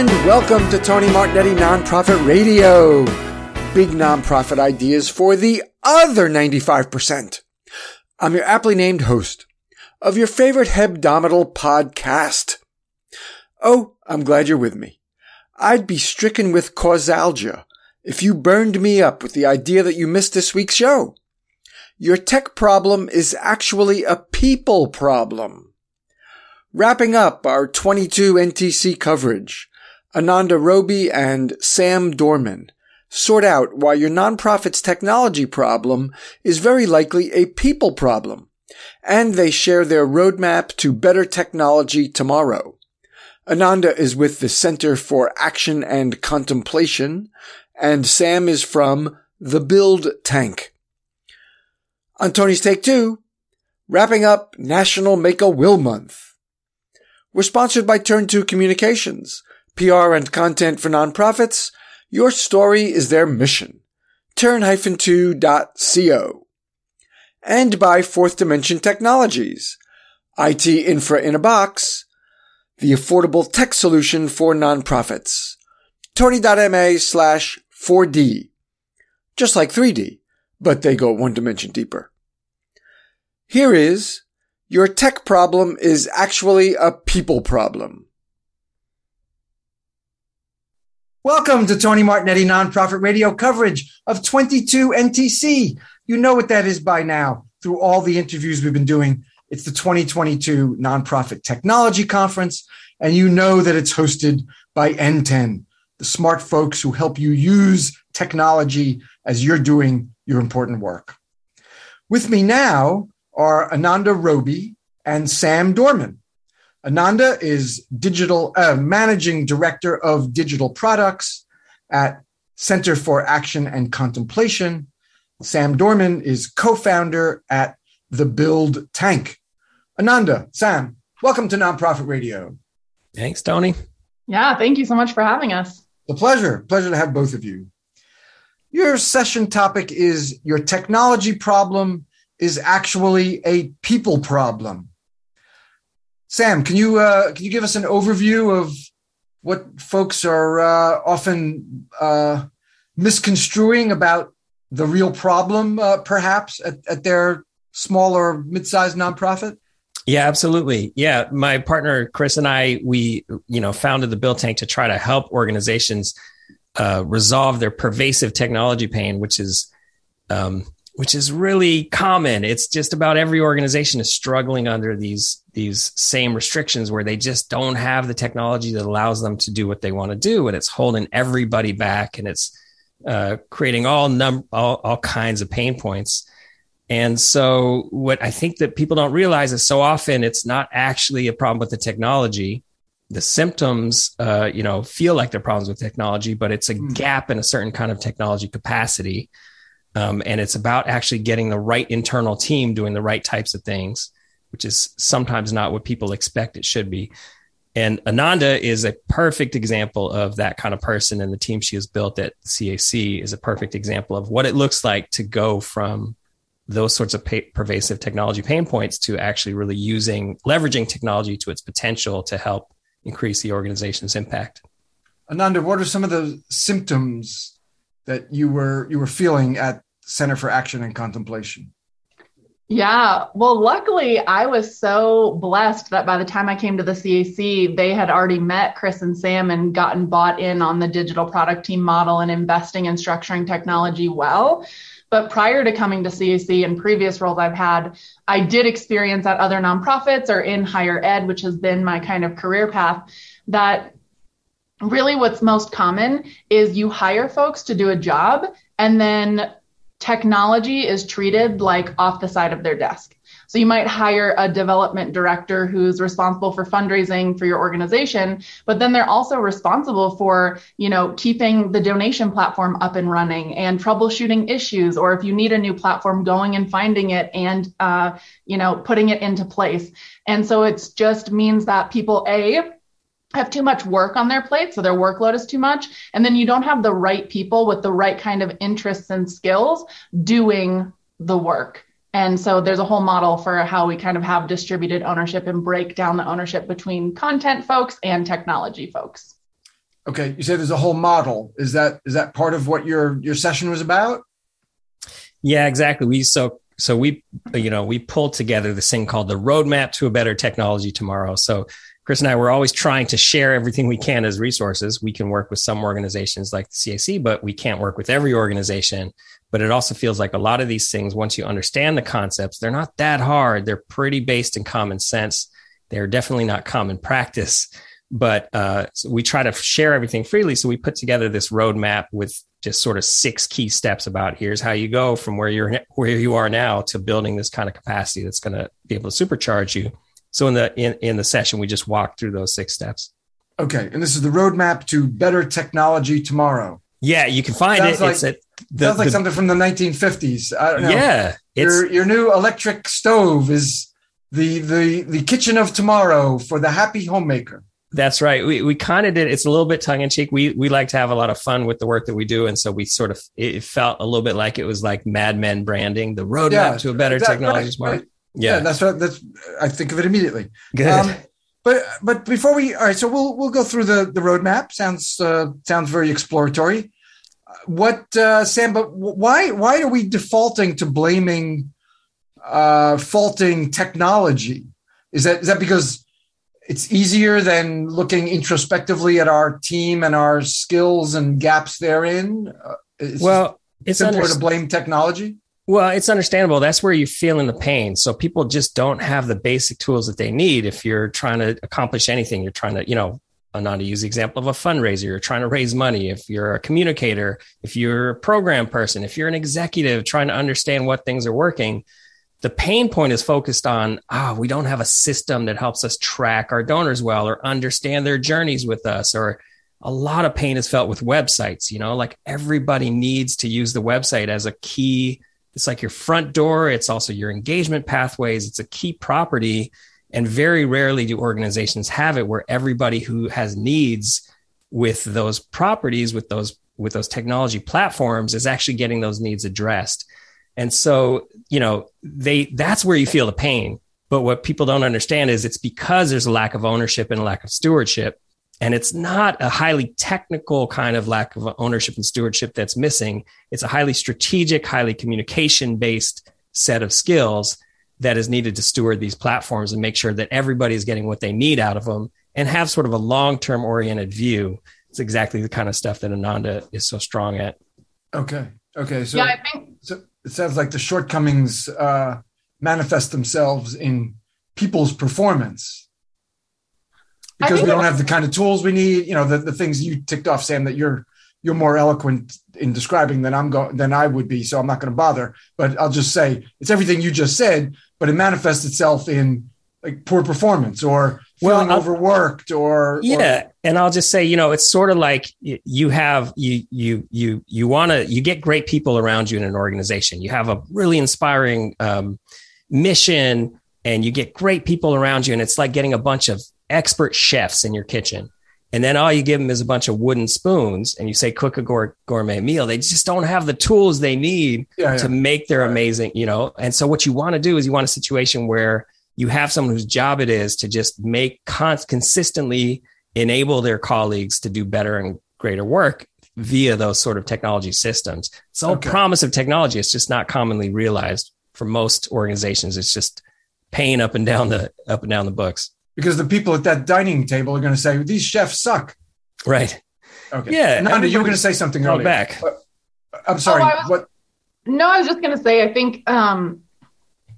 And welcome to Tony Martignetti Nonprofit Radio. Big nonprofit ideas for the other 95%. I'm your aptly named host of your favorite hebdomadal podcast. Oh, I'm glad you're with me. I'd be stricken with causalgia if you burned me up with the idea that you missed this week's show. Your tech problem is actually a people problem. Wrapping up our 22 NTC coverage, Ananda Roby and Sam Dorman sort out why your nonprofit's technology problem is very likely a people problem. And they share their roadmap to better technology tomorrow. Ananda is with the Center for Action and Contemplation, and Sam is from the Build Tank. On Tony's Take Two, wrapping up National Make a Will Month. We're sponsored by Turn 2 Communications, PR and content for nonprofits. Your story is their mission. Turn-2.co. And by Fourth Dimension Technologies, IT infra in a box, the affordable tech solution for nonprofits. Tony.ma slash 4D. Just like 3D, but they go one dimension deeper. Here is your tech problem is actually a people problem. Welcome to Tony Martignetti Nonprofit Radio coverage of 22 NTC. You know what that is by now through all the interviews we've been doing. It's the 2022 Nonprofit Technology Conference, and you know that it's hosted by NTEN, the smart folks who help you use technology as you're doing your important work. With me now are Ananda Roby and Sam Dorman. Ananda is digital uh, managing director of digital products at Center for Action and Contemplation. Sam Dorman is co-founder at the Build Tank. Ananda, Sam, welcome to Nonprofit Radio. Thanks, Tony. Yeah, thank you so much for having us. The pleasure. Pleasure to have both of you. Your session topic is your technology problem is actually a people problem. Sam, can you uh, can you give us an overview of what folks are uh, often uh, misconstruing about the real problem, uh, perhaps at, at their small or mid-sized nonprofit? Yeah, absolutely. Yeah, my partner Chris and I, we you know founded the Build Tank to try to help organizations uh, resolve their pervasive technology pain, which is um, which is really common. It's just about every organization is struggling under these these same restrictions where they just don't have the technology that allows them to do what they want to do, and it's holding everybody back, and it's uh, creating all num all, all kinds of pain points. And so, what I think that people don't realize is so often it's not actually a problem with the technology. The symptoms, uh, you know, feel like they're problems with technology, but it's a mm. gap in a certain kind of technology capacity um, and it's about actually getting the right internal team doing the right types of things, which is sometimes not what people expect it should be. And Ananda is a perfect example of that kind of person. And the team she has built at CAC is a perfect example of what it looks like to go from those sorts of pervasive technology pain points to actually really using, leveraging technology to its potential to help increase the organization's impact. Ananda, what are some of the symptoms that you were you were feeling at Center for Action and Contemplation? Yeah, well, luckily I was so blessed that by the time I came to the CAC, they had already met Chris and Sam and gotten bought in on the digital product team model and investing and structuring technology well. But prior to coming to CAC and previous roles I've had, I did experience at other nonprofits or in higher ed, which has been my kind of career path, that really what's most common is you hire folks to do a job and then technology is treated like off the side of their desk. So you might hire a development director who's responsible for fundraising for your organization, but then they're also responsible for, you know, keeping the donation platform up and running and troubleshooting issues, or if you need a new platform, going and finding it and, uh, you know, putting it into place. And so it's just means that people, A, have too much work on their plate, so their workload is too much. And then you don't have the right people with the right kind of interests and skills doing the work. And so there's a whole model for how we kind of have distributed ownership and break down the ownership between content folks and technology folks. Okay, you say there's a whole model. Is that is that part of what your your session was about? Yeah, exactly. We so so we you know we pulled together this thing called the roadmap to a better technology tomorrow. So Chris and I were always trying to share everything we can as resources. We can work with some organizations like the CAC, but we can't work with every organization. But it also feels like a lot of these things, once you understand the concepts, they're not that hard. They're pretty based in common sense. They're definitely not common practice. But uh, so we try to share everything freely. So we put together this roadmap with just sort of six key steps about here's how you go from where you're where you are now to building this kind of capacity that's going to be able to supercharge you. So in the in, in the session, we just walked through those six steps. Okay, and this is the roadmap to better technology tomorrow. Yeah, you can find sounds it. Like, it's at the, sounds like the, something from the 1950s. I don't know. Yeah, your your new electric stove is the the the kitchen of tomorrow for the happy homemaker. That's right. We we kind of did. It's a little bit tongue in cheek. We we like to have a lot of fun with the work that we do, and so we sort of it felt a little bit like it was like Mad Men branding, the roadmap yeah, to a better that, technology. Right, right. Yeah. yeah. that's what that's. I think of it immediately. Good. Um, but but before we all right, so we'll we'll go through the the roadmap. Sounds uh, sounds very exploratory. What uh, Sam? But why why are we defaulting to blaming uh, faulting technology? Is that is that because it's easier than looking introspectively at our team and our skills and gaps therein. Uh, it's well, it's simpler under- to blame technology. Well, it's understandable. That's where you're feeling the pain. So people just don't have the basic tools that they need if you're trying to accomplish anything. You're trying to, you know, not to use the example of a fundraiser, you're trying to raise money. If you're a communicator, if you're a program person, if you're an executive trying to understand what things are working, the pain point is focused on ah oh, we don't have a system that helps us track our donors well or understand their journeys with us or a lot of pain is felt with websites you know like everybody needs to use the website as a key it's like your front door it's also your engagement pathways it's a key property and very rarely do organizations have it where everybody who has needs with those properties with those with those technology platforms is actually getting those needs addressed and so, you know, they that's where you feel the pain. But what people don't understand is it's because there's a lack of ownership and a lack of stewardship. And it's not a highly technical kind of lack of ownership and stewardship that's missing. It's a highly strategic, highly communication based set of skills that is needed to steward these platforms and make sure that everybody is getting what they need out of them and have sort of a long term oriented view. It's exactly the kind of stuff that Ananda is so strong at. Okay. Okay. So, yeah, I think so it sounds like the shortcomings uh, manifest themselves in people's performance because we don't have the kind of tools we need. You know, the, the things you ticked off, Sam, that you're you're more eloquent in describing than I'm going than I would be. So I'm not going to bother. But I'll just say it's everything you just said, but it manifests itself in like poor performance or feeling well, overworked or yeah or, and i'll just say you know it's sort of like you have you you you you want to you get great people around you in an organization you have a really inspiring um, mission and you get great people around you and it's like getting a bunch of expert chefs in your kitchen and then all you give them is a bunch of wooden spoons and you say cook a gourmet meal they just don't have the tools they need yeah, yeah. to make their amazing you know and so what you want to do is you want a situation where you have someone whose job it is to just make con- consistently enable their colleagues to do better and greater work via those sort of technology systems. It's all okay. promise of technology. It's just not commonly realized for most organizations. It's just paying up and down the up and down the books. Because the people at that dining table are going to say these chefs suck. Right. Okay. Yeah. Nanda, you were going to say something earlier. Back. I'm sorry. Oh, was, what? No, I was just going to say. I think um,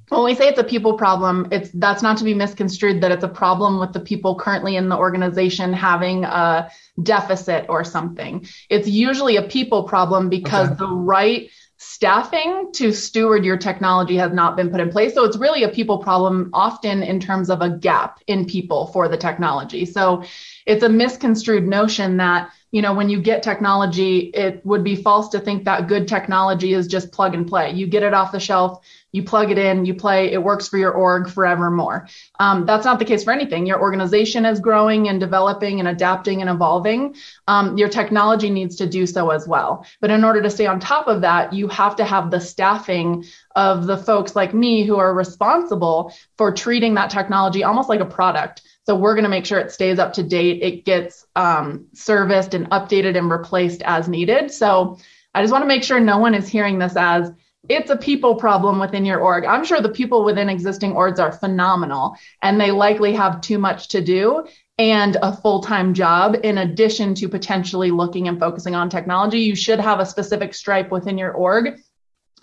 when we say it's a people problem, it's that's not to be misconstrued that it's a problem with the people currently in the organization having a deficit or something. It's usually a people problem because okay. the right staffing to steward your technology has not been put in place. So it's really a people problem, often in terms of a gap in people for the technology. So it's a misconstrued notion that you know when you get technology it would be false to think that good technology is just plug and play you get it off the shelf you plug it in, you play, it works for your org forevermore. Um, that's not the case for anything. Your organization is growing and developing and adapting and evolving. Um, your technology needs to do so as well. But in order to stay on top of that, you have to have the staffing of the folks like me who are responsible for treating that technology almost like a product So we're going to make sure it stays up to date. It gets um, serviced and updated and replaced as needed. So I just want to make sure no one is hearing this as it's a people problem within your org. I'm sure the people within existing orgs are phenomenal and they likely have too much to do and a full time job in addition to potentially looking and focusing on technology. You should have a specific stripe within your org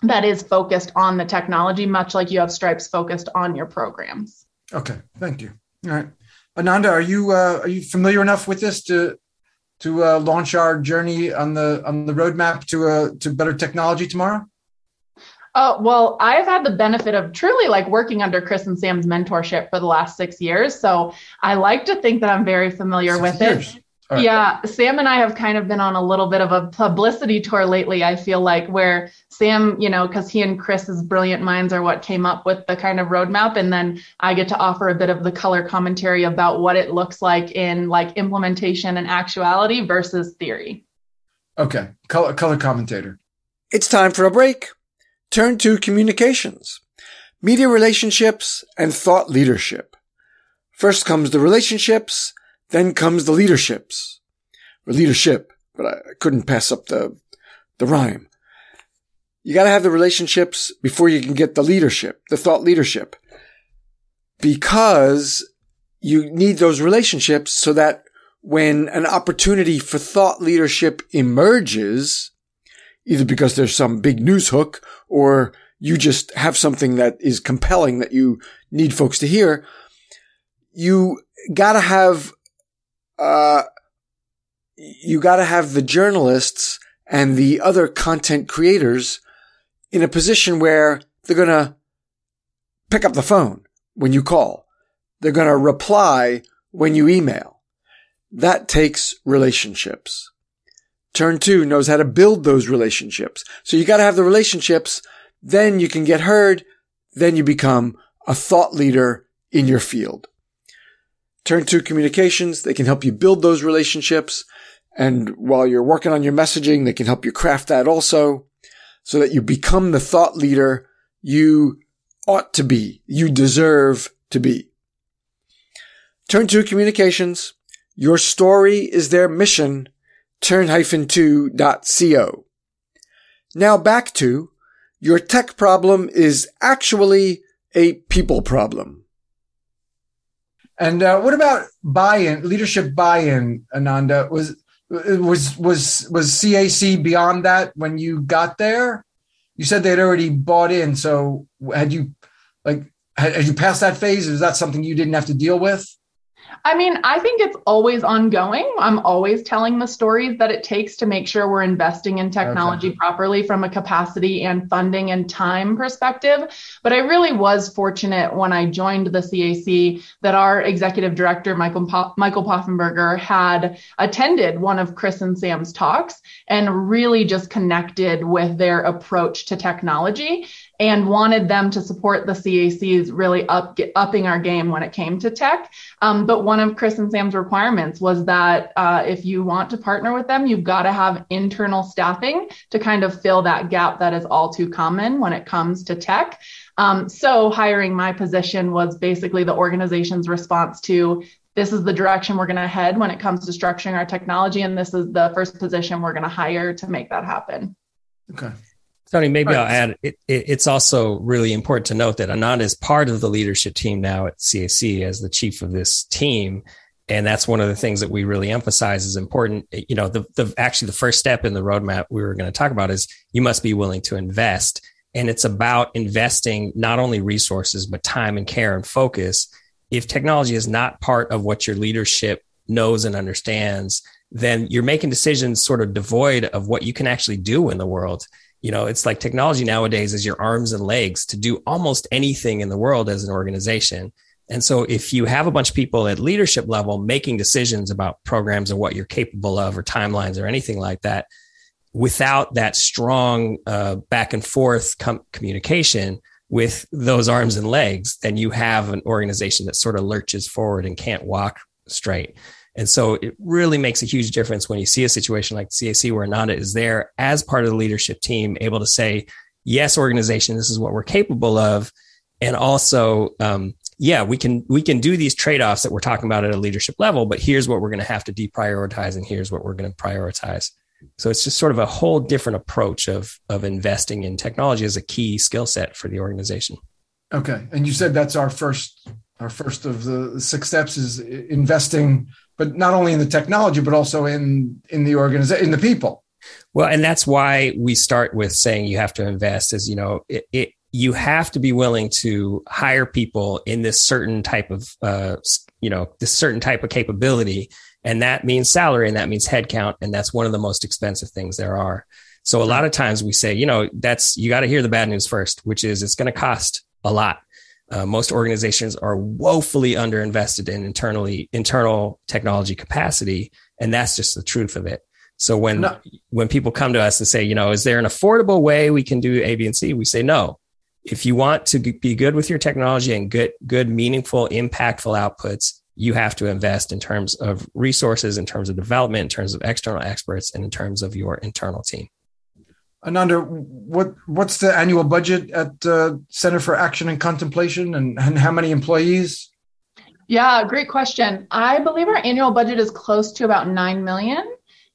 that is focused on the technology, much like you have stripes focused on your programs. Okay, thank you. All right, Ananda, are you uh, are you familiar enough with this to to uh, launch our journey on the on the roadmap to uh, to better technology tomorrow? Uh, well, I've had the benefit of truly like working under Chris and Sam's mentorship for the last six years. So I like to think that I'm very familiar six with years. it. Right. Yeah, Sam and I have kind of been on a little bit of a publicity tour lately. I feel like where Sam, you know, because he and Chris's brilliant minds are what came up with the kind of roadmap, and then I get to offer a bit of the color commentary about what it looks like in like implementation and actuality versus theory. Okay, color color commentator. It's time for a break. Turn Two communications, media relationships, and thought leadership. First comes the relationships then comes the leaderships, or leadership, but I couldn't pass up the, the rhyme. You gotta have the relationships before you can get the leadership, the thought leadership. Because you need those relationships so that when an opportunity for thought leadership emerges, either because there's some big news hook or you just have something that is compelling that you need folks to hear, you gotta have uh, you got to have the journalists and the other content creators in a position where they're to pick up the phone when you call. They're to reply when you email. That takes relationships. Turn two knows how to build those relationships. So you got to have the relationships. Then you can get heard. Then you become a thought leader in your field. Turn two communications. They can help you build those relationships. And while you're working on your messaging, they can help you craft that also so that you become the thought leader you ought to be, you deserve to be. Turn two communications. Your story is their mission. Turn-2.co. Now back to your tech problem is actually a people problem. And uh, what about buy-in, leadership buy-in, Ananda? Was was was was CAC beyond that when you got there? You said they'd already bought in. So had you like had, had you passed that phase? Is that something you didn't have to deal with? I mean, I think it's always ongoing. I'm always telling the stories that it takes to make sure we're investing in technology okay. properly from a capacity and funding and time perspective. But I really was fortunate when I joined the CAC that our executive director, Michael, po- Michael Poffenberger, had attended one of Chris and Sam's talks and really just connected with their approach to technology and wanted them to support the CACs really up, get, upping our game when it came to tech. Um, but one of Chris and Sam's requirements was that uh, if you want to partner with them, you've got to have internal staffing to kind of fill that gap that is all too common when it comes to tech. Um, so hiring my position was basically the organization's response to this is the direction we're going to head when it comes to structuring our technology, and this is the first position we're going to hire to make that happen. Okay. Tony, maybe. I'll add. It, it, it's also really important to note that Anand is part of the leadership team now at CAC as the chief of this team, and that's one of the things that we really emphasize is important. You know, the, the actually the first step in the roadmap we were going to talk about is you must be willing to invest, and it's about investing not only resources but time and care and focus. If technology is not part of what your leadership knows and understands, then you're making decisions sort of devoid of what you can actually do in the world you know, it's like technology nowadays is your arms and legs to do almost anything in the world as an organization. And so if you have a bunch of people at leadership level making decisions about programs or what you're capable of or timelines or anything like that, without that strong uh, back and forth com- communication with those arms and legs, then you have an organization that sort of lurches forward and can't walk straight. And so it really makes a huge difference when you see a situation like CAC where Ananda is there as part of the leadership team, able to say, yes, organization, this is what we're capable of. And also, um, yeah, we can we can do these trade-offs that we're talking about at a leadership level, but here's what we're going to have to deprioritize and here's what we're going to prioritize. So it's just sort of a whole different approach of of investing in technology as a key skill set for the organization. Okay, and you said that's our first our first of the six steps is investing, but not only in the technology, but also in in the organization, in the people. Well, and that's why we start with saying you have to invest. Is you know it, it you have to be willing to hire people in this certain type of uh, you know this certain type of capability and that means salary and that means headcount. And that's one of the most expensive things there are. So a lot of times we say, you know, that's, you got to hear the bad news first, which is it's going to cost a lot. Uh, most organizations are woefully underinvested in internally internal technology capacity, and that's just the truth of it. So when no. when people come to us and say, you know, is there an affordable way we can do A, B, and C? We say no. If you want to be good with your technology and good, good, meaningful, impactful outputs, you have to invest in terms of resources, in terms of development, in terms of external experts, and in terms of your internal team. Ananda, what what's the annual budget at uh, Center for Action and Contemplation, and, and how many employees? Yeah, great question. I believe our annual budget is close to about nine million,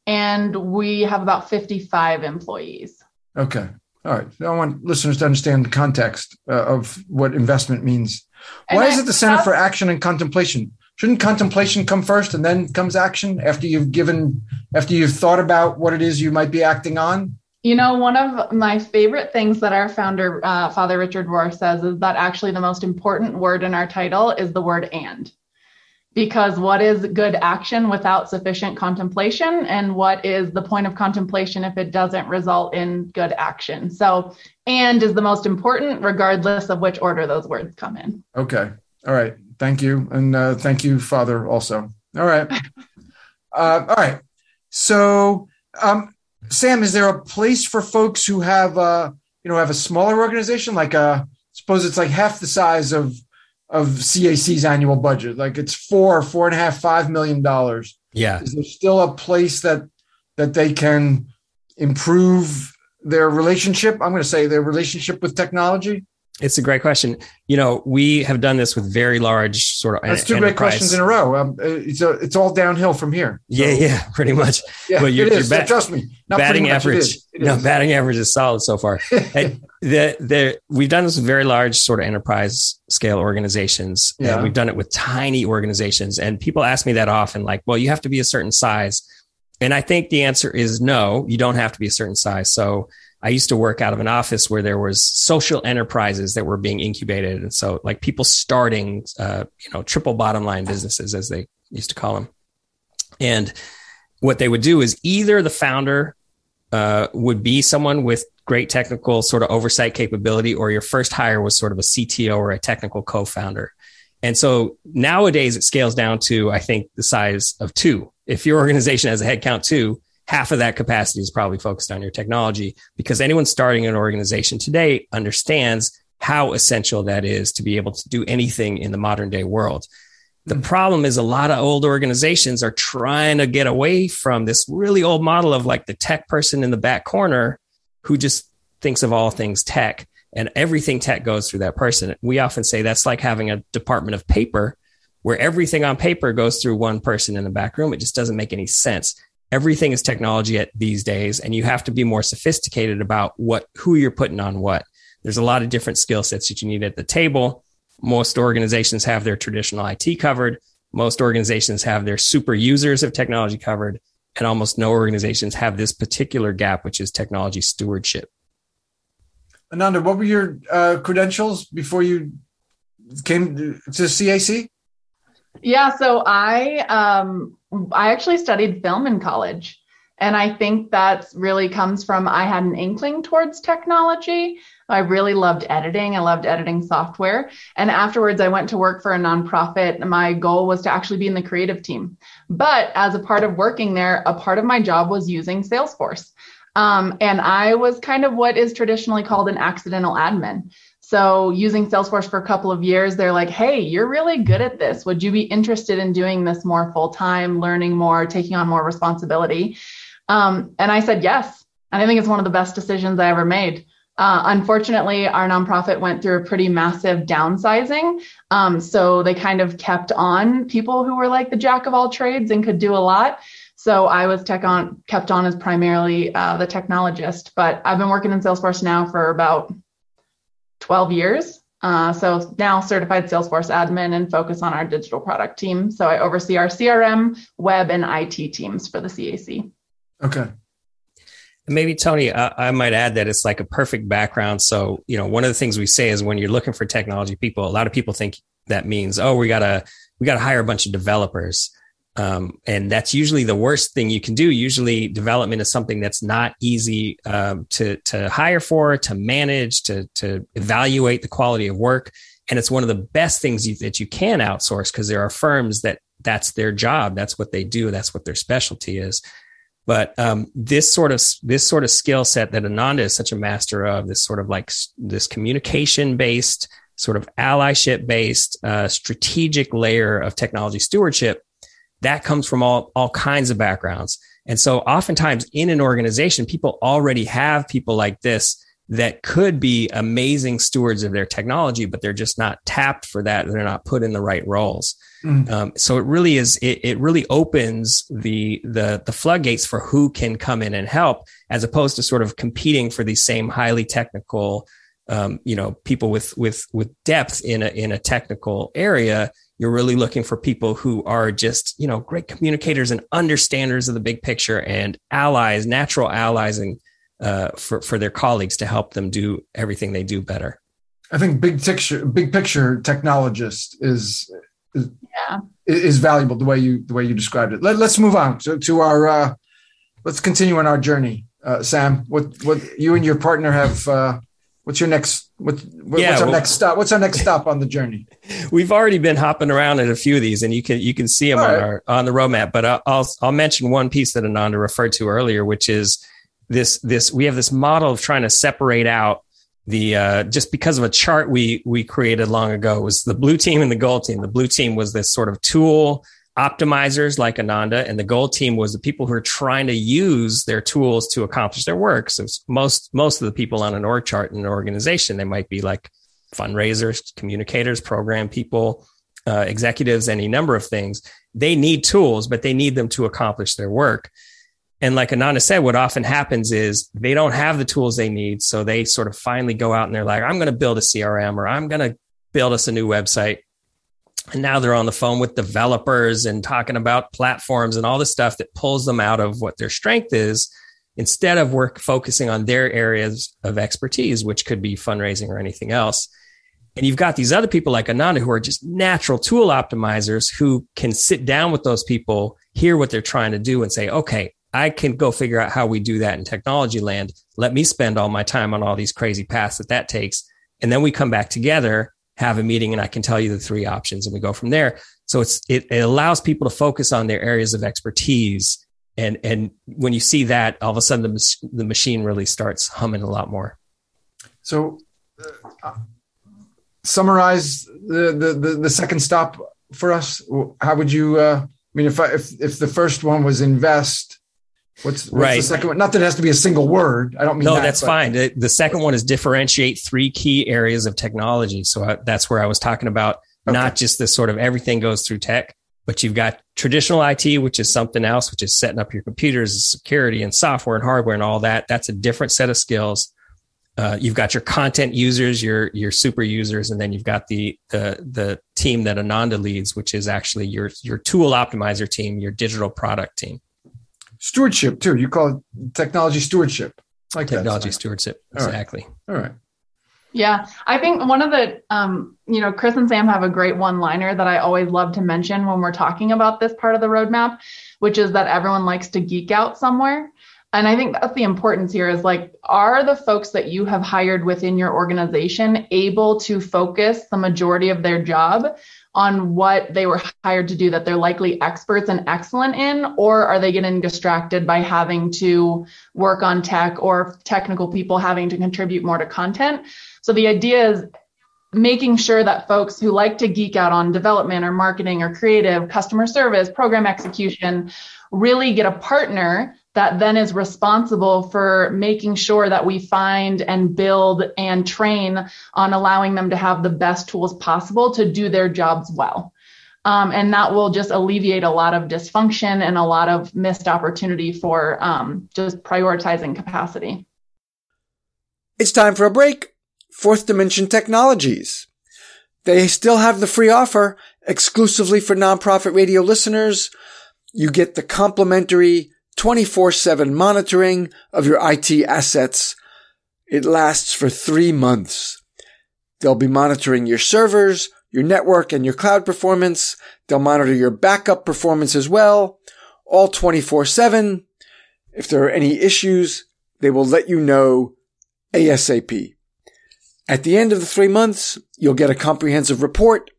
and we have about fifty-five employees. Okay, all right. I want listeners to understand the context uh, of what investment means. Why is it the Center for Action and Contemplation? shouldn't contemplation come first and then comes action after you've given after you've thought about what it is you might be acting on you know one of my favorite things that our founder uh, father richard rohr says is that actually the most important word in our title is the word and because what is good action without sufficient contemplation and what is the point of contemplation if it doesn't result in good action so and is the most important regardless of which order those words come in okay all right Thank you. And uh, thank you, Father, also. All right. Uh, all right. So, um, Sam, is there a place for folks who have, uh, you know, have a smaller organization, like a, uh, suppose it's like half the size of of CAC's annual budget, like it's four, four and a half, five million dollars. Yeah. Is there still a place that that they can improve their relationship? I'm going to say their relationship with technology. It's a great question. You know, we have done this with very large sort of. That's two great questions in a row. Um, uh, it's a, it's all downhill from here. So. Yeah, yeah, pretty much. Yeah, but you're, it is. Bat- trust me. batting average. It is. It no, batting average is solid so far. the, the, we've done this with very large sort of enterprise scale organizations. Uh, yeah. we've done it with tiny organizations, and people ask me that often, like, "Well, you have to be a certain size," and I think the answer is no. You don't have to be a certain size. So I used to work out of an office where there was social enterprises that were being incubated, and so like people starting, uh, you know, triple bottom line businesses as they used to call them. And what they would do is either the founder uh, would be someone with great technical sort of oversight capability, or your first hire was sort of a CTO or a technical co-founder. And so nowadays it scales down to, I think, the size of two. If your organization has a headcount two, half of that capacity is probably focused on your technology because anyone starting an organization today understands how essential that is to be able to do anything in the modern day world. The hmm. problem is a lot of old organizations are trying to get away from this really old model of like the tech person in the back corner who just thinks of all things tech and everything tech goes through that person. We often say that's like having a department of paper where everything on paper goes through one person in the back room. It just doesn't make any sense everything is technology at these days and you have to be more sophisticated about what who you're putting on what. There's a lot of different skill sets that you need at the table. Most organizations have their traditional IT covered. Most organizations have their super users of technology covered. And almost no organizations have this particular gap which is technology stewardship. Ananda what were your uh, credentials before you came to cac yeah so i um I actually studied film in college. And I think that really comes from I had an inkling towards technology. I really loved editing. I loved editing software. And afterwards, I went to work for a nonprofit. My goal was to actually be in the creative team. But as a part of working there, a part of my job was using Salesforce. Um, and I was kind of what is traditionally called an accidental admin. So, using Salesforce for a couple of years, they're like, hey, you're really good at this. Would you be interested in doing this more full time, learning more, taking on more responsibility? Um, and I said yes. And I think it's one of the best decisions I ever made. Uh, unfortunately, our nonprofit went through a pretty massive downsizing. Um, so they kind of kept on people who were like the jack of all trades and could do a lot. So I was tech on kept on as primarily uh, the technologist, but I've been working in Salesforce now for about 12 years. Uh, so now certified Salesforce admin and focus on our digital product team. So I oversee our CRM, web, and IT teams for the CAC. Okay. Maybe Tony, I, I, might add that it's like a perfect background. So, you know, one of the things we say is when you're looking for technology people, a lot of people think that means, oh, we gotta we gotta hire a bunch of developers. Um, and that's usually the worst thing you can do. Usually, development is something that's not easy um, to to hire for, to manage, to to evaluate the quality of work. And it's one of the best things you, that you can outsource because there are firms that that's their job, that's what they do, that's what their specialty is. But um, this sort of this sort of skill set that Ananda is such a master of, this sort of like this communication based, sort of allyship based, uh, strategic layer of technology stewardship that comes from all, all kinds of backgrounds. And so oftentimes in an organization, people already have people like this that could be amazing stewards of their technology, but they're just not tapped for that. They're not put in the right roles. Mm. Um, so it really is, it, it really opens the, the, the floodgates for who can come in and help as opposed to sort of competing for these same highly technical, um, you know, people with, with, with depth in a, in a technical area you're really looking for people who are just, you know, great communicators and understanders of the big picture and allies, natural allies, and uh, for for their colleagues to help them do everything they do better. I think big picture, big picture technologist is is, yeah. is valuable the way you the way you described it. Let, us move on to, to our uh, let's continue on our journey. Uh, Sam, what what you and your partner have uh, What's your next? What, what yeah, what's our well, next stop? What's our next stop on the journey? We've already been hopping around at a few of these, and you can you can see them on right. our on the roadmap. But I'll, I'll I'll mention one piece that Ananda referred to earlier, which is this this we have this model of trying to separate out the uh, just because of a chart we we created long ago was the blue team and the gold team. The blue team was this sort of tool optimizers like Ananda, and the gold team was the people who are trying to use their tools to accomplish their work. So most most of the people on an org chart in an organization, they might be like fundraisers, communicators, program people, uh, executives, any number of things. They need tools, but they need them to accomplish their work. And like Ananda said, what often happens is they don't have the tools they need. So they sort of finally go out and they're like, I'm going to build a CRM or I'm going to build us a new website. And now they're on the phone with developers and talking about platforms and all the stuff that pulls them out of what their strength is instead of work focusing on their areas of expertise, which could be fundraising or anything else. And you've got these other people like Ananda who are just natural tool optimizers who can sit down with those people, hear what they're trying to do and say, okay, I can go figure out how we do that in technology land. Let me spend all my time on all these crazy paths that that takes. And then we come back together have a meeting and I can tell you the three options and we go from there. So it's, it, it allows people to focus on their areas of expertise. And, and when you see that, all of a sudden the, the machine really starts humming a lot more. So uh, summarize the, the, the, the, second stop for us. How would you, uh, I mean, if I, if, if the first one was invest, What's, what's right. the second one? Not that it has to be a single word. I don't mean no. That, that's but. fine. The, the, second one is differentiate three key areas of technology. So I, that's where I was talking about okay. not just this sort of everything goes through tech, but you've got traditional IT, which is something else, which is setting up your computers, security, and software and hardware and all that. That's a different set of skills. Uh, you've got your content users, your your super users, and then you've got the the the team that Ananda leads, which is actually your your tool optimizer team, your digital product team stewardship too. You call it technology stewardship. Like technology stewardship. Exactly. All right. All right. Yeah, I think one of the, um, you know, Chris and Sam have a great one liner that I always love to mention when we're talking about this part of the roadmap, which is that everyone likes to geek out somewhere. And I think that's the importance here is like, are the folks that you have hired within your organization able to focus the majority of their job on what they were hired to do that they're likely experts and excellent in, or are they getting distracted by having to work on tech or technical people having to contribute more to content? So the idea is making sure that folks who like to geek out on development or marketing or creative, customer service, program execution really get a partner that then is responsible for making sure that we find and build and train on allowing them to have the best tools possible to do their jobs well. Um, and that will just alleviate a lot of dysfunction and a lot of missed opportunity for um, just prioritizing capacity. It's time for a break. Fourth Dimension Technologies. They still have the free offer exclusively for nonprofit radio listeners. You get the complimentary 24-7 monitoring of your IT assets. It lasts for three months. They'll be monitoring your servers, your network, and your cloud performance. They'll monitor your backup performance as well, all 24-7. If there are any issues, they will let you know ASAP. At the end of the three months, you'll get a comprehensive report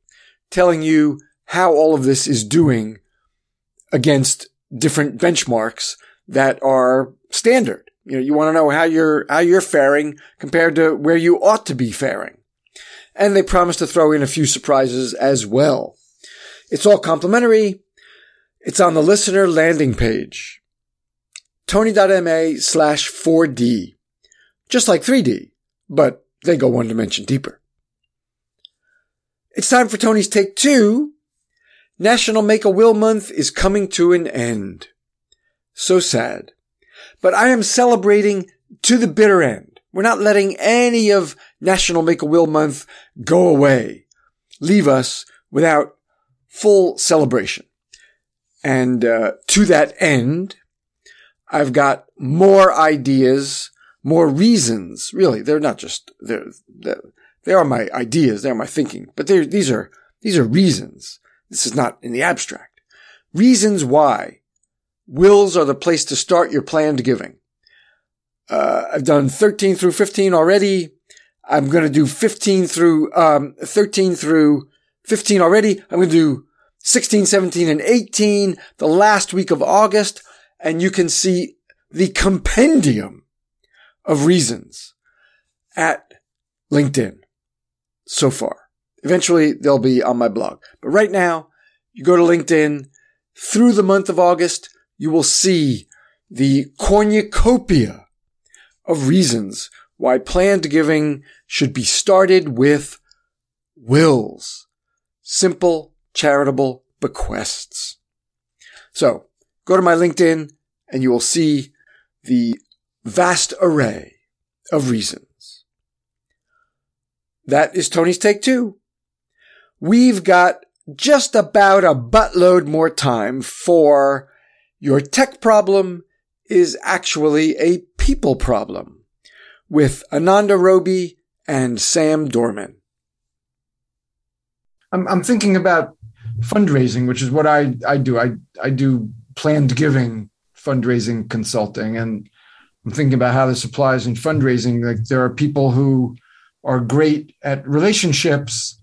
telling you how all of this is doing against different benchmarks that are standard. You know, you want to know how you're, how you're faring compared to where you ought to be faring. And they promise to throw in a few surprises as well. It's all complimentary. It's on the listener landing page. Tony.ma slash 4D. Just like 3D, but they go one dimension deeper. It's time for Tony's Take Two National Make a Will Month is coming to an end. So sad. But I am celebrating to the bitter end. We're not letting any of National Make a Will Month go away, leave us without full celebration. And uh, to that end, I've got more ideas, more reasons. Really, they're not just they're, they're they are my ideas, they are my thinking, but these are these are reasons this is not in the abstract. Reasons why wills are the place to start your planned giving. Uh, I've done 13 through 15 already. I'm going to do 15 through, um, 13 through 15 already. I'm going to do 16, 17, and 18 the last week of August. And you can see the compendium of reasons at LinkedIn so far. Eventually they'll be on my blog. But right now, you go to LinkedIn through the month of August, you will see the cornucopia of reasons why planned giving should be started with wills. Simple charitable bequests. So go to my LinkedIn and you will see the vast array of reasons. That is Tony's take two. We've got just about a buttload more time for your tech problem is actually a people problem with Ananda Roby and Sam Dorman. I'm, I'm thinking about fundraising, which is what I, I do. I, I do planned giving fundraising consulting. And I'm thinking about how this applies in fundraising. Like there are people who are great at relationships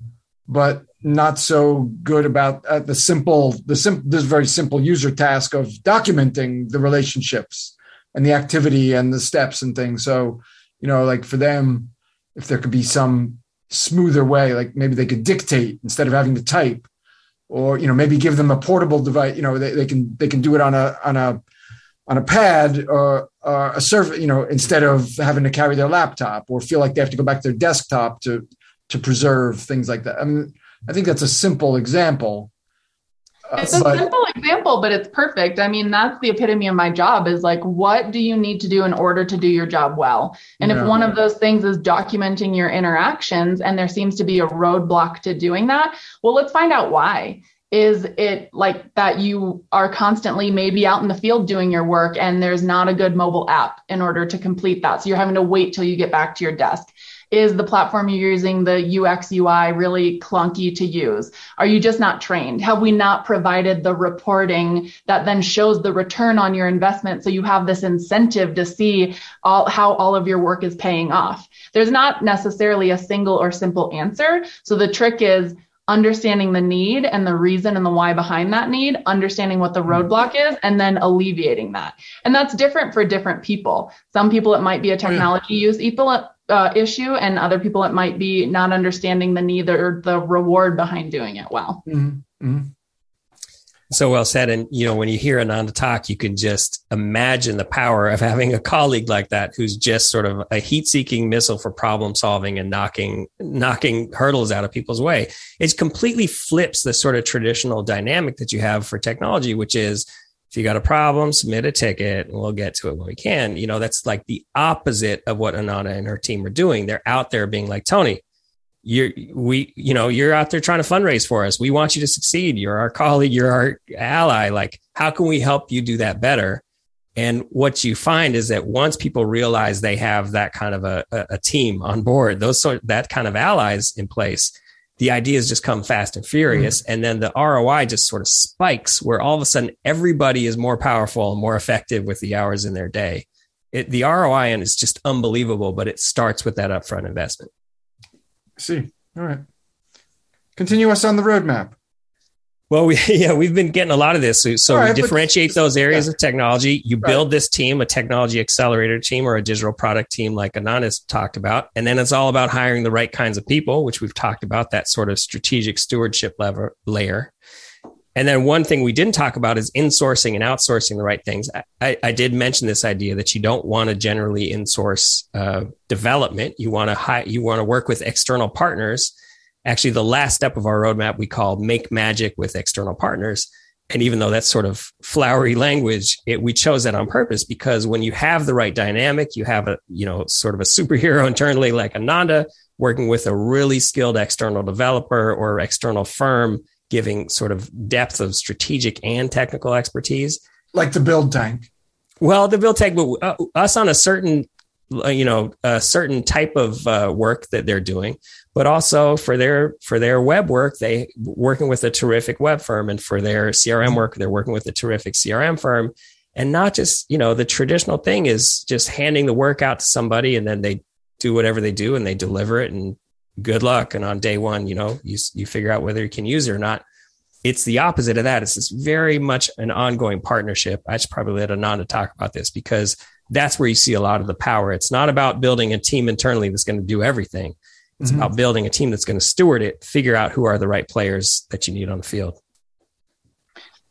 but not so good about uh, the simple the sim- this very simple user task of documenting the relationships and the activity and the steps and things. So you know like for them if there could be some smoother way like maybe they could dictate instead of having to type or you know maybe give them a portable device you know they, they can they can do it on a on a on a pad or, or a surface you know instead of having to carry their laptop or feel like they have to go back to their desktop to to preserve things like that. I mean, I think that's a simple example. Uh, it's a simple example, but it's perfect. I mean, that's the epitome of my job is like, what do you need to do in order to do your job well? And yeah. if one of those things is documenting your interactions and there seems to be a roadblock to doing that, well, let's find out why is it like that you are constantly maybe out in the field doing your work and there's not a good mobile app in order to complete that so you're having to wait till you get back to your desk is the platform you're using the UX UI really clunky to use? Are you just not trained? Have we not provided the reporting that then shows the return on your investment so you have this incentive to see all, how all of your work is paying off? There's not necessarily a single or simple answer. So the trick is understanding the need and the reason and the why behind that need, understanding what the mm-hmm. roadblock is, and then alleviating that. And that's different for different people. Some people, it might be a oh, technology use uh, issue, and other people it might be not understanding the need or the reward behind doing it well. Mm-hmm. Mm-hmm. So well said. And you know, when you hear Ananda talk, you can just imagine the power of having a colleague like that who's just sort of a heat-seeking missile for problem solving and knocking knocking hurdles out of people's way. It completely flips the sort of traditional dynamic that you have for technology, which is if you got a problem, submit a ticket and we'll get to it when we can. You know, that's like the opposite of what Ananda and her team are doing. They're out there being like, Tony, you're we you know you're out there trying to fundraise for us. We want you to succeed. You're our colleague. You're our ally. Like how can we help you do that better? And what you find is that once people realize they have that kind of a, a team on board those sort that kind of allies in place the ideas just come fast and furious mm-hmm. and then the roi just sort of spikes where all of a sudden everybody is more powerful and more effective with the hours in their day it, the roi and is just unbelievable but it starts with that upfront investment see. All right. Continue us on the roadmap. Well, we, yeah, we've been getting a lot of this. So, so right, we differentiate but, those areas yeah. of technology. You right. build this team, a technology accelerator team or a digital product team, like Ananda's talked about. And then it's all about hiring the right kinds of people, which we've talked about that sort of strategic stewardship lever, layer. And then one thing we didn't talk about is insourcing and outsourcing the right things. I, I did mention this idea that you don't want to generally insource uh, development. You want to hi- you want to work with external partners. Actually, the last step of our roadmap we call make magic with external partners. And even though that's sort of flowery language, it, we chose that on purpose because when you have the right dynamic, you have a you know sort of a superhero internally like Ananda working with a really skilled external developer or external firm giving sort of depth of strategic and technical expertise. Like the build tank. Well, the build tank, but uh, us on a certain, you know, a certain type of uh, work that they're doing, but also for their for their web work, they working with a terrific web firm, and for their CRM work, they're working with a terrific CRM firm, and not just you know the traditional thing is just handing the work out to somebody, and then they do whatever they do and they deliver it and good luck. And on day one, you know, you, you figure out whether you can use it or not. It's the opposite of that. It's this very much an ongoing partnership. I should probably let Ananda talk about this because that's where you see a lot of the power. It's not about building a team internally that's going to do everything. It's mm-hmm. about building a team that's going to steward it, figure out who are the right players that you need on the field.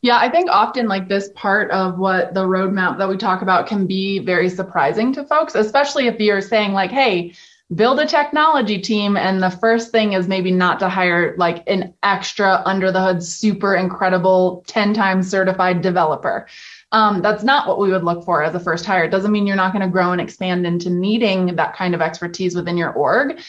Yeah, I think often like this part of what the roadmap that we talk about can be very surprising to folks, especially if you're saying like, hey, build a technology team and the first thing is maybe not to hire like an extra under the hood super incredible 10 times certified developer um, that's not what we would look for as a first hire it doesn't mean you're not going to grow and expand into needing that kind of expertise within your org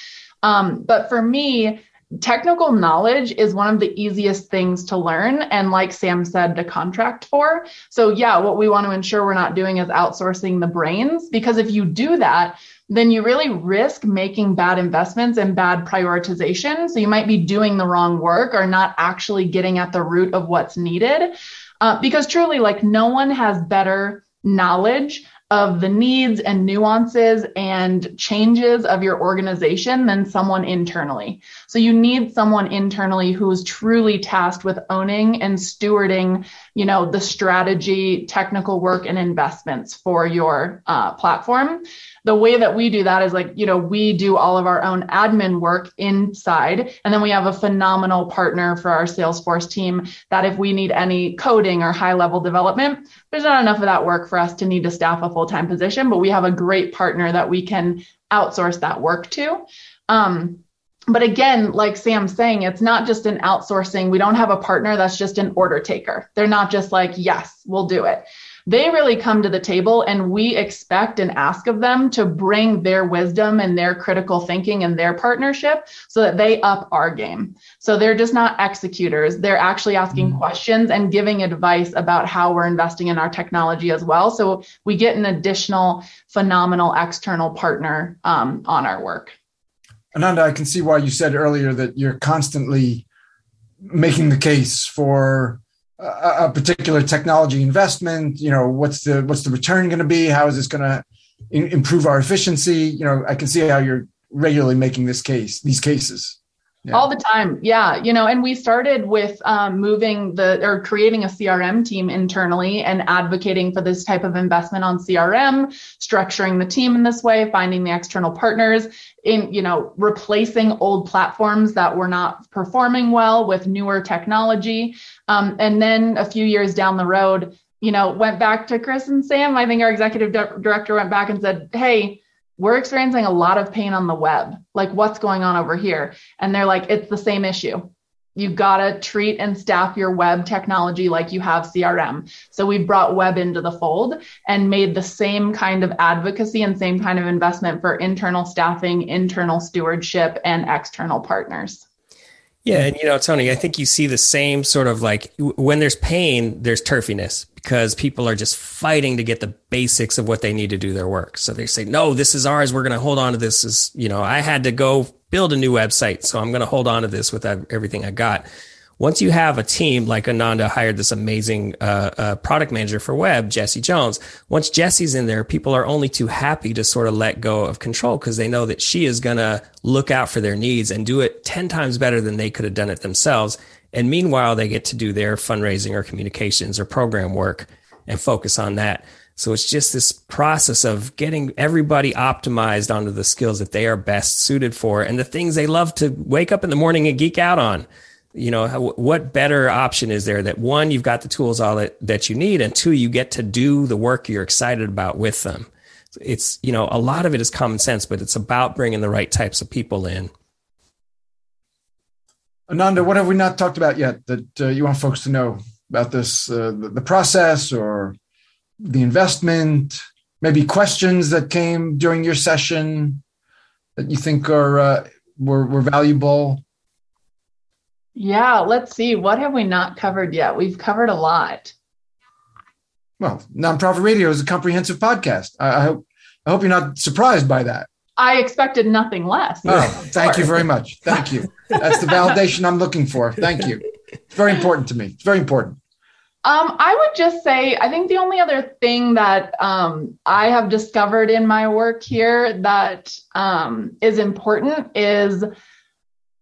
um, but for me technical knowledge is one of the easiest things to learn and like sam said to contract for so yeah what we want to ensure we're not doing is outsourcing the brains because if you do that then you really risk making bad investments and bad prioritization. So you might be doing the wrong work or not actually getting at the root of what's needed. Uh, because truly, like, no one has better knowledge of the needs and nuances and changes of your organization than someone internally. So you need someone internally who is truly tasked with owning and stewarding, you know, the strategy, technical work and investments for your uh, platform the way that we do that is like, you know, we do all of our own admin work inside. And then we have a phenomenal partner for our Salesforce team that if we need any coding or high level development, there's not enough of that work for us to need to staff a full time position, but we have a great partner that we can outsource that work to. Um, but again, like Sam's saying, it's not just an outsourcing. We don't have a partner that's just an order taker. They're not just like, yes, we'll do it they really come to the table and we expect and ask of them to bring their wisdom and their critical thinking and their partnership so that they up our game. So they're just not executors. They're actually asking mm-hmm. questions and giving advice about how we're investing in our technology as well. So we get an additional phenomenal external partner um, on our work. Ananda, I can see why you said earlier that you're constantly making the case for a, particular technology investment you know what's the what's the return going to be? How is this going to improve our efficiency? You know i can see how you're regularly making this case these cases Yeah. All the time. Yeah. You know, and we started with um, moving the or creating a CRM team internally and advocating for this type of investment on CRM, structuring the team in this way, finding the external partners in, you know, replacing old platforms that were not performing well with newer technology. Um, and then a few years down the road, you know, went back to Chris and Sam. I think our executive director went back and said, Hey, we're experiencing a lot of pain on the web. Like, what's going on over here? And they're like, it's the same issue. You've got to treat and staff your web technology like you have CRM. So we've brought web into the fold and made the same kind of advocacy and same kind of investment for internal staffing, internal stewardship, and external partners. Yeah, and you know, Tony, I think you see the same sort of like when there's pain, there's turfiness because people are just fighting to get the basics of what they need to do their work. So they say, "No, this is ours. We're going to hold on to this." Is you know, I had to go build a new website, so I'm going to hold on to this with everything I got once you have a team like Ananda hired this amazing uh, uh, product manager for web, Jesse Jones. Once Jesse's in there, people are only too happy to sort of let go of control because they know that she is going to look out for their needs and do it 10 times better than they could have done it themselves. And meanwhile, they get to do their fundraising or communications or program work and focus on that. So it's just this process of getting everybody optimized onto the skills that they are best suited for and the things they love to wake up in the morning and geek out on. You know what better option is there that one you've got the tools all that, that you need and two you get to do the work you're excited about with them. It's you know a lot of it is common sense but it's about bringing the right types of people in ananda what have we not talked about yet that uh, you want folks to know about this uh, the, the, process or the investment maybe questions that came during your session that you think are uh, were, were valuable yeah, let's see. What have we not covered yet? We've covered a lot. Well, nonprofit radio is a comprehensive podcast. I, I hope I hope you're not surprised by that. I expected nothing less. Oh, thank you very much. Thank you. That's the validation I'm looking for. Thank you. It's very important to me. It's very important. Um, I would just say, I think the only other thing that um, I have discovered in my work here that um, is important is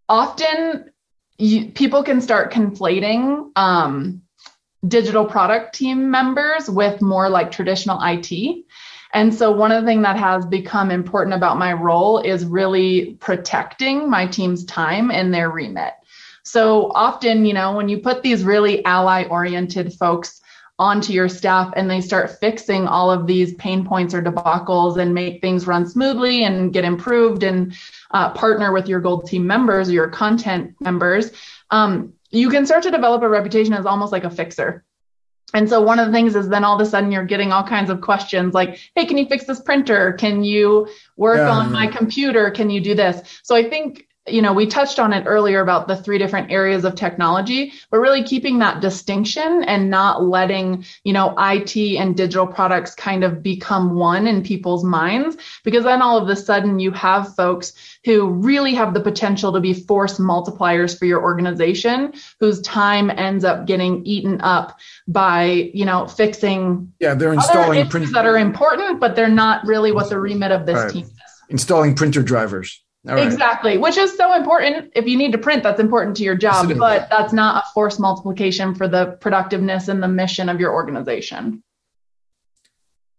often you, people can start conflating um, digital product team members with more like traditional IT. And so, one of the things that has become important about my role is really protecting my team's time and their remit. So, often, you know, when you put these really ally oriented folks onto your staff and they start fixing all of these pain points or debacles and make things run smoothly and get improved and uh, partner with your gold team members or your content members, um, you can start to develop a reputation as almost like a fixer. And so one of the things is then all of a sudden you're getting all kinds of questions like, hey, can you fix this printer? Can you work yeah. on my computer? Can you do this? So I think you know, we touched on it earlier about the three different areas of technology, but really keeping that distinction and not letting, you know, IT and digital products kind of become one in people's minds, because then all of a sudden you have folks who really have the potential to be force multipliers for your organization, whose time ends up getting eaten up by, you know, fixing yeah, they're installing print- that are important, but they're not really what the remit of this right. team is. Installing printer drivers. Right. Exactly, which is so important. If you need to print, that's important to your job, but that's not a force multiplication for the productiveness and the mission of your organization.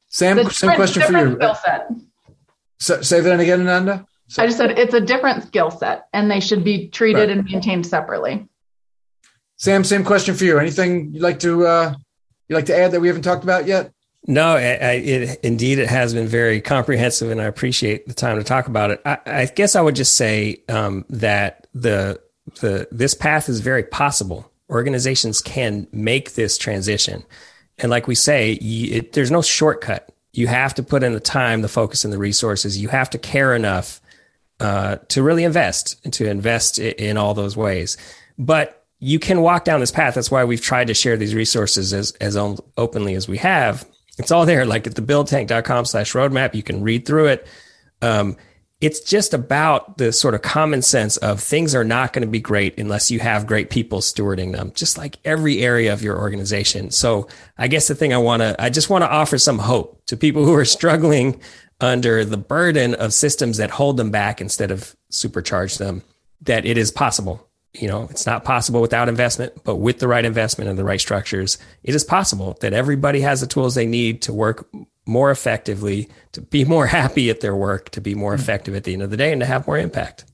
Sam, same question for you. Skill set. So, say that again, Ananda. So, I just said it's a different skill set, and they should be treated right. and maintained separately. Sam, same question for you. Anything you'd like to uh, you like to add that we haven't talked about yet? No, I, it indeed it has been very comprehensive, and I appreciate the time to talk about it. I, I guess I would just say um, that the the this path is very possible. Organizations can make this transition, and like we say, you, it, there's no shortcut. You have to put in the time, the focus, and the resources. You have to care enough uh, to really invest and to invest in, in all those ways. But you can walk down this path. That's why we've tried to share these resources as as openly as we have it's all there, like at the buildtank.com slash roadmap. You can read through it. Um, it's just about the sort of common sense of things are not going to be great unless you have great people stewarding them, just like every area of your organization. So I guess the thing I want to, I just want to offer some hope to people who are struggling under the burden of systems that hold them back instead of supercharge them. that it is possible. You know, it's not possible without investment, but with the right investment and the right structures, it is possible that everybody has the tools they need to work more effectively, to be more happy at their work, to be more mm-hmm. effective at the end of the day, and to have more impact.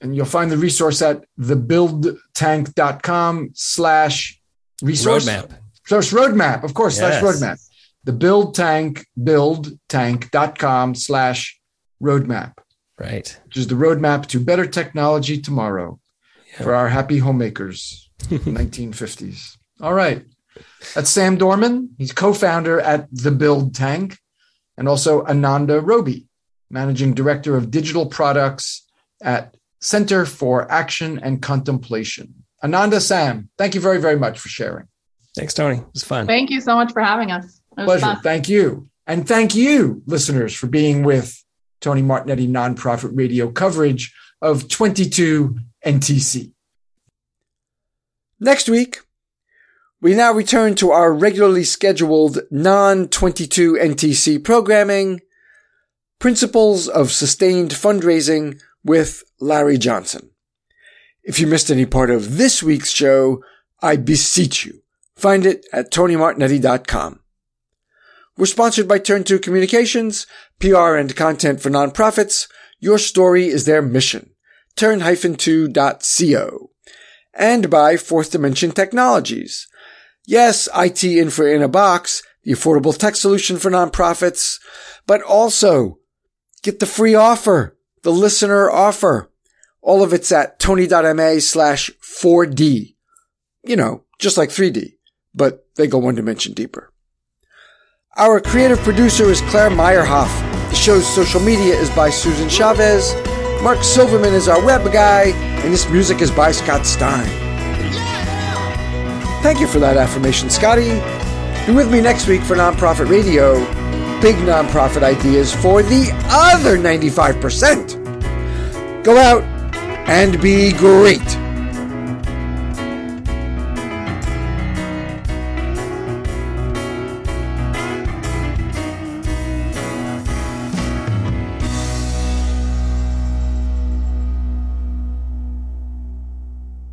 And you'll find the resource at thebuildtank.com slash resource. Roadmap. Source roadmap, of course, Yes. slash roadmap. The build tank, buildtank.com slash roadmap, Right. which is the roadmap to better technology tomorrow for our happy homemakers, 1950s. All right. That's Sam Dorman. He's co-founder at The Build Tank and also Ananda Roby, managing director of digital products at Center for Action and Contemplation. Ananda, Sam, thank you very, very much for sharing. Thanks, Tony. It was fun. Thank you so much for having us. It was Pleasure. fun. Thank you. And thank you, listeners, for being with Tony Martignetti nonprofit radio coverage of 22 NTC. Next week, we now return to our regularly scheduled non 22 NTC programming Principles of Sustained Fundraising with Larry Johnson. If you missed any part of this week's show, I beseech you, find it at tonymartignetti.com. We're sponsored by Turn 2 Communications, PR and content for nonprofits. Your story is their mission. Turn-2.co. And by Fourth Dimension Technologies. Yes, IT infra in a box, the affordable tech solution for nonprofits, but also get the free offer, the listener offer. All of it's at tony.ma slash 4D. You know, just like 3D, but they go one dimension deeper. Our creative producer is Claire Meyerhoff. Show's social media is by Susan Chavez. Mark Silverman is our web guy, and this music is by Scott Stein. Thank you for that affirmation, Scotty. Be with me next week for Nonprofit Radio. Big nonprofit ideas for the other 95%. Go out and be great.